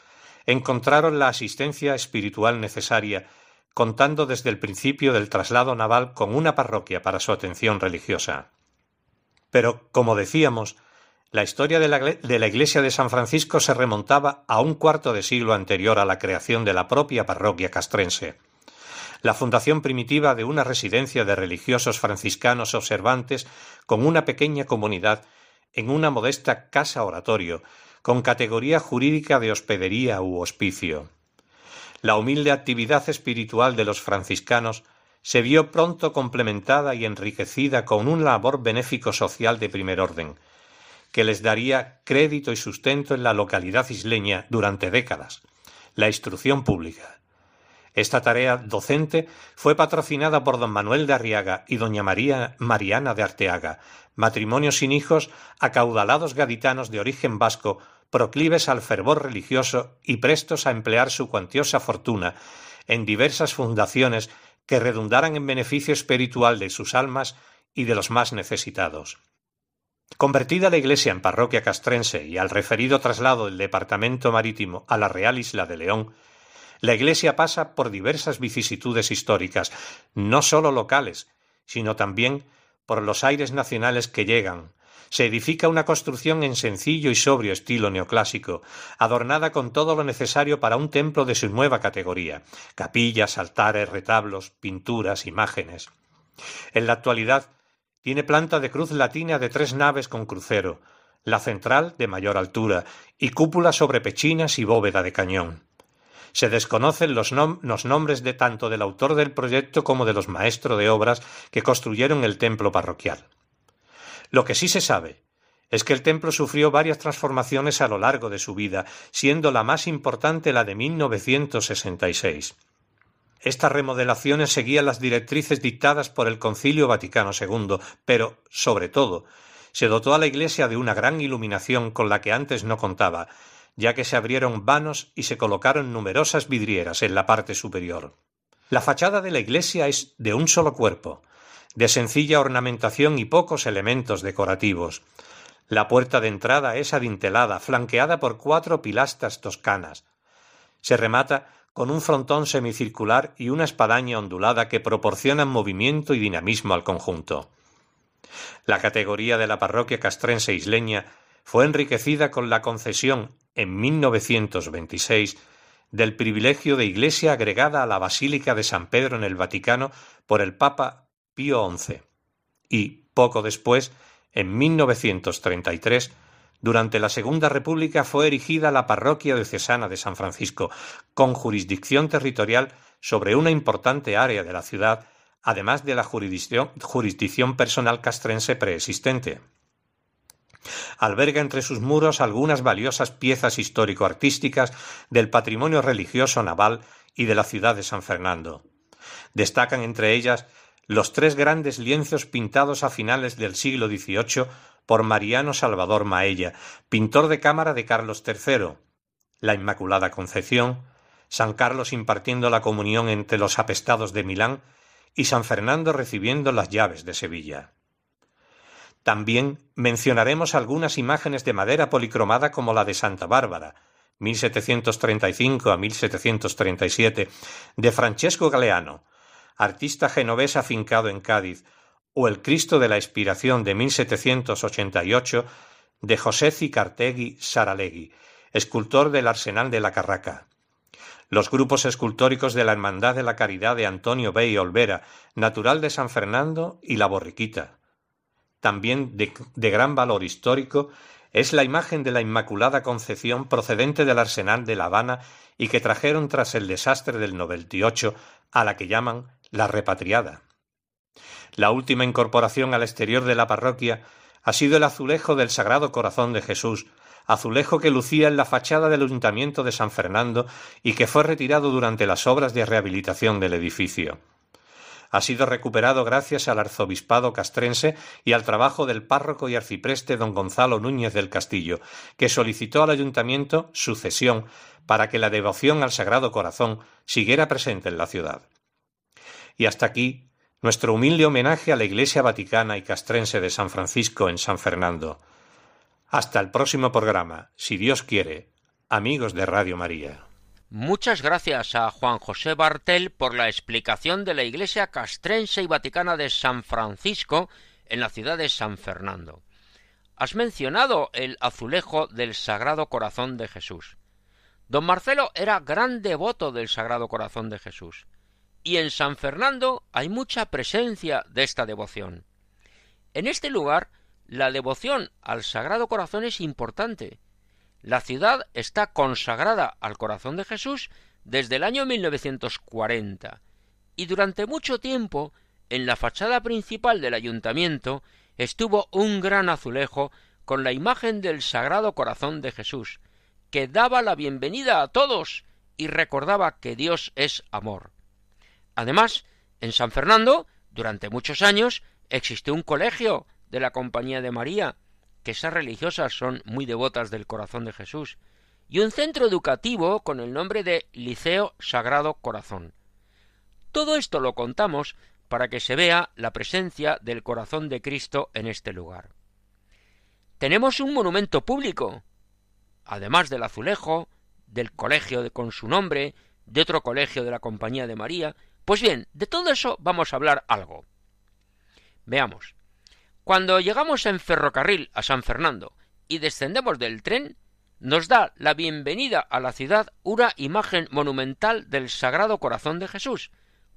encontraron la asistencia espiritual necesaria, contando desde el principio del traslado naval con una parroquia para su atención religiosa. Pero, como decíamos, la historia de la, de la, iglesia de San Francisco se remontaba a un cuarto de siglo anterior a la creación de la propia parroquia castrense la fundación primitiva de una residencia de religiosos franciscanos observantes con una pequeña comunidad en una modesta casa oratorio, con categoría jurídica de hospedería u hospicio. La humilde actividad espiritual de los franciscanos se vio pronto complementada y enriquecida con un labor benéfico social de primer orden, que les daría crédito y sustento en la localidad isleña durante décadas, la instrucción pública, Esta tarea docente fue patrocinada por don Manuel de Arriaga y doña María Mariana de Arteaga, matrimonios sin hijos, acaudalados gaditanos de origen vasco, proclives al fervor religioso y prestos a emplear su cuantiosa fortuna en diversas fundaciones que redundaran en beneficio espiritual de sus almas y de los más necesitados. Convertida la iglesia en parroquia castrense y al referido traslado del departamento marítimo a la Real Isla de León, la iglesia pasa por diversas vicisitudes históricas, no sólo locales, sino también por los aires nacionales que llegan. Se edifica una construcción en sencillo y sobrio estilo neoclásico, adornada con todo lo necesario para un templo de su nueva categoría capillas, altares, retablos, pinturas, imágenes. En la actualidad tiene planta de cruz latina de tres naves con crucero, la central de mayor altura y cúpula sobre pechinas y bóveda de cañón. Se desconocen los, nombres de tanto del autor del proyecto como de los maestros de obras que construyeron el templo parroquial. Lo que sí se sabe es que el templo sufrió varias transformaciones a lo largo de su vida, siendo la más importante la de 1966. Estas remodelaciones seguían las directrices dictadas por el Concilio Vaticano II, pero, sobre todo, se dotó a la Iglesia de una gran iluminación con la que antes no contaba, ya que se abrieron vanos y se colocaron numerosas vidrieras en la parte superior. La fachada de la iglesia es de un solo cuerpo, de sencilla ornamentación y pocos elementos decorativos. La puerta de entrada es adintelada, flanqueada por cuatro pilastras toscanas. Se remata con un frontón semicircular y una espadaña ondulada que proporcionan movimiento y dinamismo al conjunto. La categoría de la parroquia castrense isleña fue enriquecida con la concesión, en 1926, del privilegio de iglesia agregada a la Basílica de San Pedro en el Vaticano por el Papa Pío XI. Y, poco después, en 1933, durante la Segunda República fue erigida la parroquia diocesana de San Francisco, con jurisdicción territorial sobre una importante área de la ciudad, además de la jurisdicción, jurisdicción personal castrense preexistente. Alberga entre sus muros algunas valiosas piezas histórico-artísticas del patrimonio religioso naval y de la ciudad de San Fernando. Destacan entre ellas los tres grandes lienzos pintados a finales del siglo XVIII por Mariano Salvador Maella, pintor de cámara de Carlos III, la Inmaculada Concepción, San Carlos impartiendo la comunión entre los apestados de Milán y San Fernando recibiendo las llaves de Sevilla. También mencionaremos algunas imágenes de madera policromada como la de Santa Bárbara, 1735 a 1737, de Francesco Galeano, artista genovés afincado en Cádiz, o el Cristo de la Expiración de 1788 de José Cicartegui Saralegui, escultor del Arsenal de la Carraca. Los grupos escultóricos de la Hermandad de la Caridad de Antonio Bey Olvera, natural de San Fernando, y la Borriquita. También de, gran valor histórico es la imagen de la Inmaculada Concepción procedente del Arsenal de La Habana y que trajeron tras el desastre del 98 a la que llaman la repatriada. La última incorporación al exterior de la parroquia ha sido el azulejo del Sagrado Corazón de Jesús, azulejo que lucía en la fachada del Ayuntamiento de San Fernando y que fue retirado durante las obras de rehabilitación del edificio. Ha sido recuperado gracias al arzobispado castrense y al trabajo del párroco y arcipreste don Gonzalo Núñez del Castillo, que solicitó al ayuntamiento su cesión para que la devoción al Sagrado Corazón siguiera presente en la ciudad. Y hasta aquí nuestro humilde homenaje a la Iglesia Vaticana y Castrense de San Francisco en San Fernando. Hasta el próximo programa, si Dios quiere, amigos de Radio María. Muchas gracias a Juan José Bartel por la explicación de la Iglesia Castrense y Vaticana de San Francisco en la ciudad de San Fernando. Has mencionado el azulejo del Sagrado Corazón de Jesús. Don Marcelo era gran devoto del Sagrado Corazón de Jesús y en San Fernando hay mucha presencia de esta devoción. En este lugar, la devoción al Sagrado Corazón es importante. La ciudad está consagrada al corazón de Jesús desde el año 1940 y durante mucho tiempo en la fachada principal del ayuntamiento estuvo un gran azulejo con la imagen del Sagrado Corazón de Jesús, que daba la bienvenida a todos y recordaba que Dios es amor. Además, en San Fernando, durante muchos años, existió un colegio de la Compañía de María, que esas religiosas son muy devotas del corazón de Jesús, y un centro educativo con el nombre de Liceo Sagrado Corazón. Todo esto lo contamos para que se vea la presencia del corazón de Cristo en este lugar. Tenemos un monumento público, además del azulejo, del colegio con su nombre, de otro colegio de la Compañía de María. Pues bien, de todo eso vamos a hablar algo. Veamos. Cuando llegamos en ferrocarril a San Fernando y descendemos del tren, nos da la bienvenida a la ciudad una imagen monumental del Sagrado Corazón de Jesús,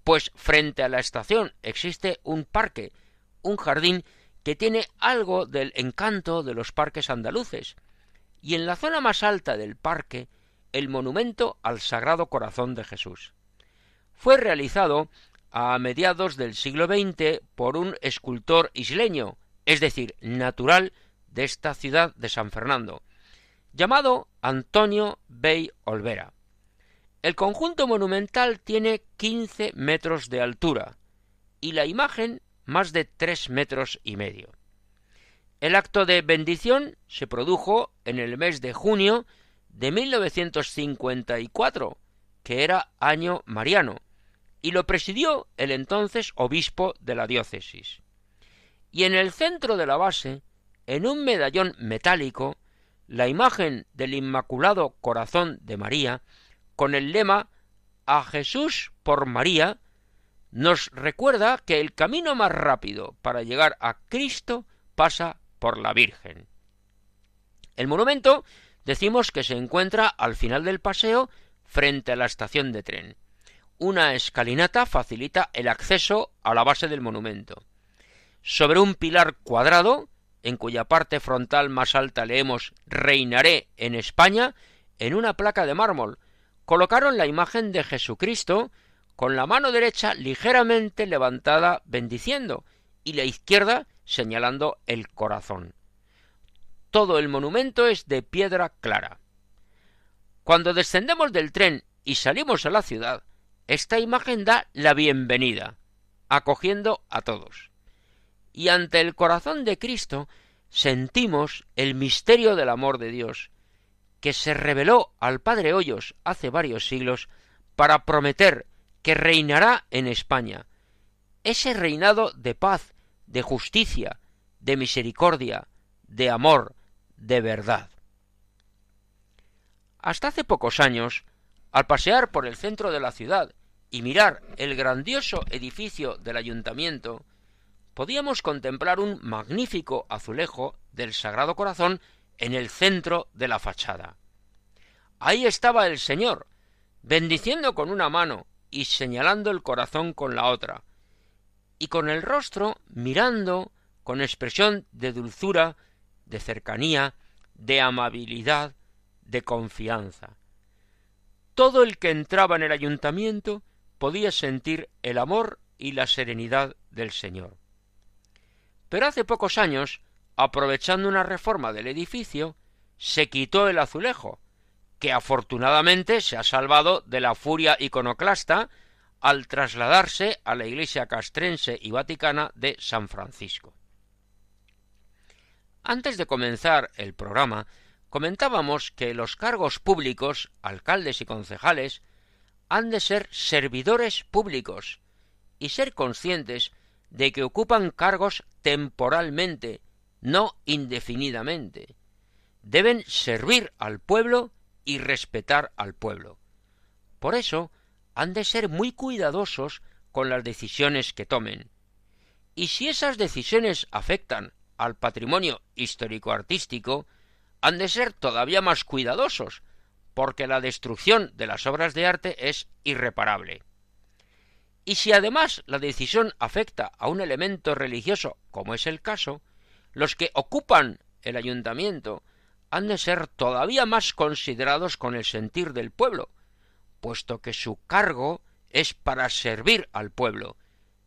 pues frente a la estación existe un parque, un jardín que tiene algo del encanto de los parques andaluces, y en la zona más alta del parque el monumento al Sagrado Corazón de Jesús. Fue realizado a mediados del siglo XX por un escultor isleño, es decir, natural de esta ciudad de San Fernando, llamado Antonio Bey Olvera. El conjunto monumental tiene 15 metros de altura y la imagen más de tres metros y medio. El acto de bendición se produjo en el mes de junio de 1954, que era año mariano, y lo presidió el entonces obispo de la diócesis. Y en el centro de la base, en un medallón metálico, la imagen del Inmaculado Corazón de María, con el lema A Jesús por María, nos recuerda que el camino más rápido para llegar a Cristo pasa por la Virgen. El monumento decimos que se encuentra al final del paseo frente a la estación de tren. Una escalinata facilita el acceso a la base del monumento. Sobre un pilar cuadrado, en cuya parte frontal más alta leemos Reinaré en España, en una placa de mármol, colocaron la imagen de Jesucristo con la mano derecha ligeramente levantada bendiciendo y la izquierda señalando el corazón. Todo el monumento es de piedra clara. Cuando descendemos del tren y salimos a la ciudad, esta imagen da la bienvenida, acogiendo a todos. Y ante el corazón de Cristo sentimos el misterio del amor de Dios, que se reveló al Padre Hoyos hace varios siglos para prometer que reinará en España, ese reinado de paz, de justicia, de misericordia, de amor, de verdad. Hasta hace pocos años, al pasear por el centro de la ciudad y mirar el grandioso edificio del ayuntamiento, podíamos contemplar un magnífico azulejo del Sagrado Corazón en el centro de la fachada. Ahí estaba el Señor, bendiciendo con una mano y señalando el corazón con la otra, y con el rostro mirando con expresión de dulzura, de cercanía, de amabilidad, de confianza. Todo el que entraba en el ayuntamiento podía sentir el amor y la serenidad del Señor. Pero hace pocos años, aprovechando una reforma del edificio, se quitó el azulejo, que afortunadamente se ha salvado de la furia iconoclasta al trasladarse a la iglesia castrense y vaticana de San Francisco. Antes de comenzar el programa, comentábamos que los cargos públicos, alcaldes y concejales, han de ser servidores públicos y ser conscientes de que ocupan cargos temporalmente, no indefinidamente. Deben servir al pueblo y respetar al pueblo. Por eso han de ser muy cuidadosos con las decisiones que tomen. Y si esas decisiones afectan al patrimonio histórico-artístico, han de ser todavía más cuidadosos, porque la destrucción de las obras de arte es irreparable. Y si además la decisión afecta a un elemento religioso, como es el caso, los que ocupan el ayuntamiento han de ser todavía más considerados con el sentir del pueblo, puesto que su cargo es para servir al pueblo,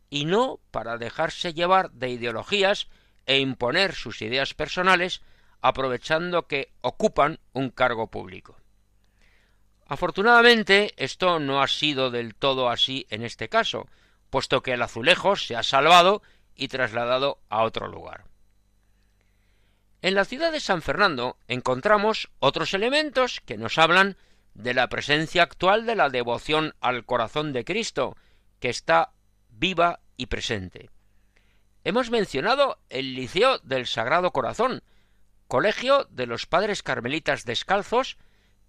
y no para dejarse llevar de ideologías e imponer sus ideas personales aprovechando que ocupan un cargo público. Afortunadamente, esto no ha sido del todo así en este caso, puesto que el azulejo se ha salvado y trasladado a otro lugar. En la ciudad de San Fernando encontramos otros elementos que nos hablan de la presencia actual de la devoción al corazón de Cristo, que está viva y presente. Hemos mencionado el Liceo del Sagrado Corazón, colegio de los Padres Carmelitas Descalzos,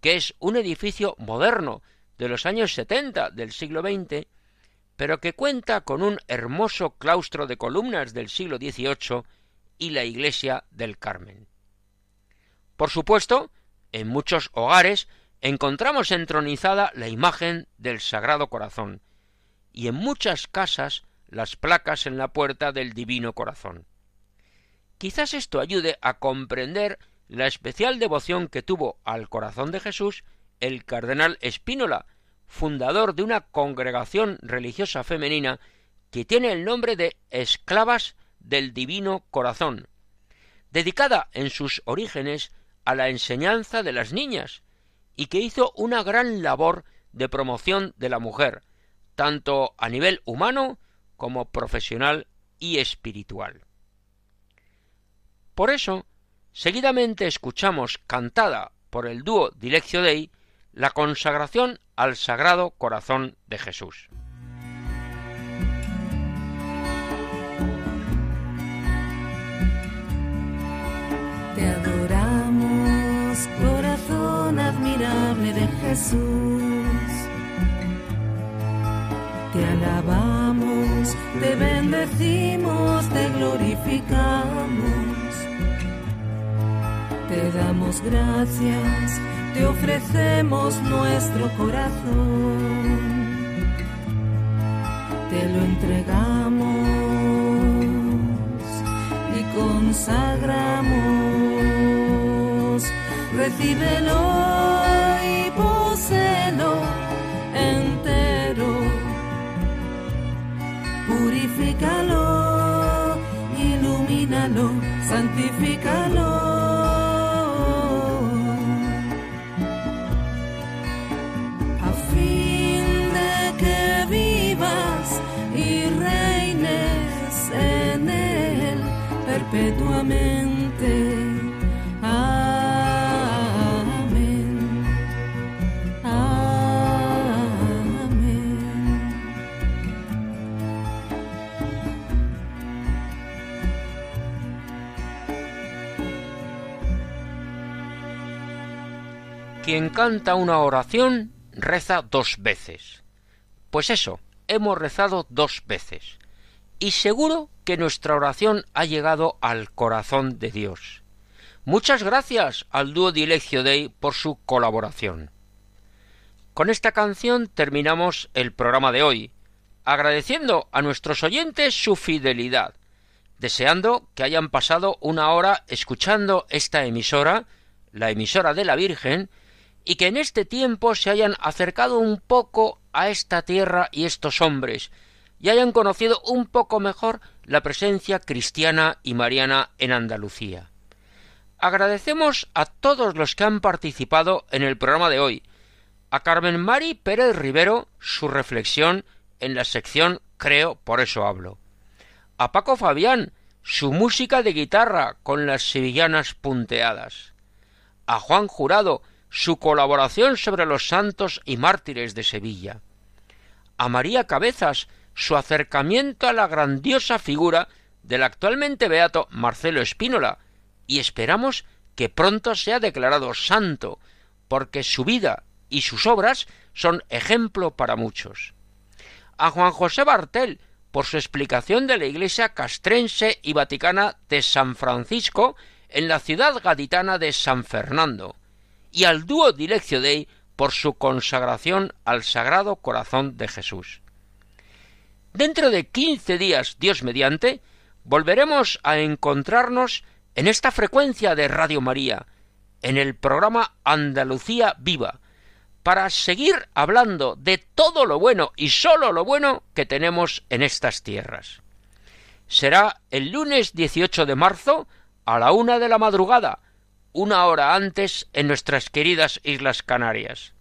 que es un edificio moderno de los años 70 del siglo XX, pero que cuenta con un hermoso claustro de columnas del siglo XVIII y la iglesia del Carmen. Por supuesto, en muchos hogares encontramos entronizada la imagen del Sagrado Corazón, y en muchas casas las placas en la puerta del Divino Corazón. Quizás esto ayude a comprender la especial devoción que tuvo al corazón de Jesús el cardenal Espínola, fundador de una congregación religiosa femenina que tiene el nombre de Esclavas del Divino Corazón, dedicada en sus orígenes a la enseñanza de las niñas, y que hizo una gran labor de promoción de la mujer, tanto a nivel humano como profesional y espiritual. Por eso, seguidamente escuchamos cantada por el dúo Dileccio Dei la consagración al Sagrado Corazón de Jesús. admirable de Jesús. Te alabamos, te bendecimos, te glorificamos. Te damos gracias, te ofrecemos nuestro corazón. Te lo entregamos y consagramos recíbelo y poselo entero, purifícalo, ilumínalo, santifícalo. Perpetuamente. Quien canta una oración reza dos veces. Pues eso, hemos rezado dos veces. Y seguro que nuestra oración ha llegado al corazón de Dios. Muchas gracias al dúo Dileccio Dei por su colaboración. Con esta canción terminamos el programa de hoy, agradeciendo a nuestros oyentes su fidelidad, deseando que hayan pasado una hora escuchando esta emisora, la emisora de la Virgen, y que en este tiempo se hayan acercado un poco a esta tierra y estos hombres, y hayan conocido un poco mejor la presencia cristiana y mariana en Andalucía. Agradecemos a todos los que han participado en el programa de hoy, a Carmen Mari Pérez Rivero su reflexión en la sección Creo, por eso hablo, a Paco Fabián su música de guitarra con las sevillanas punteadas, a Juan Jurado su colaboración sobre los santos y mártires de Sevilla, a María Cabezas su acercamiento a la grandiosa figura del actualmente beato Marcelo Espínola, y esperamos que pronto sea declarado santo, porque su vida y sus obras son ejemplo para muchos. A Juan José Bartel, por su explicación de la iglesia castrense y vaticana de San Francisco en la ciudad gaditana de San Fernando y al dúo Dileccio Dei por su consagración al Sagrado Corazón de Jesús. Dentro de quince días, Dios mediante, volveremos a encontrarnos en esta frecuencia de Radio María, en el programa Andalucía Viva, para seguir hablando de todo lo bueno y sólo lo bueno que tenemos en estas tierras. Será el lunes 18 de marzo a la una de la madrugada, una hora antes en nuestras queridas Islas Canarias.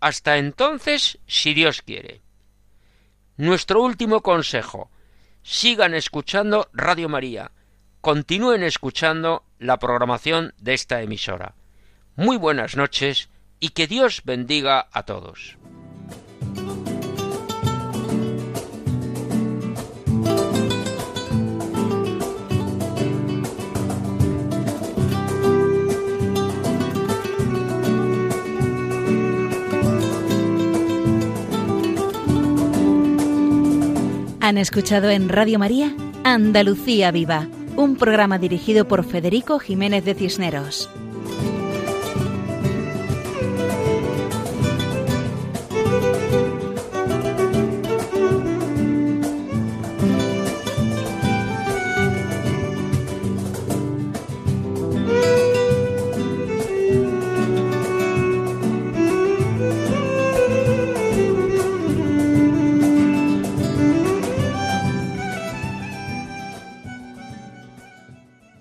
hasta entonces, si Dios quiere. Nuestro último consejo. Sigan escuchando Radio María. Continúen escuchando la programación de esta emisora. Muy buenas noches y que Dios bendiga a todos. Han escuchado en Radio María Andalucía Viva, un programa dirigido por Federico Jiménez de Cisneros.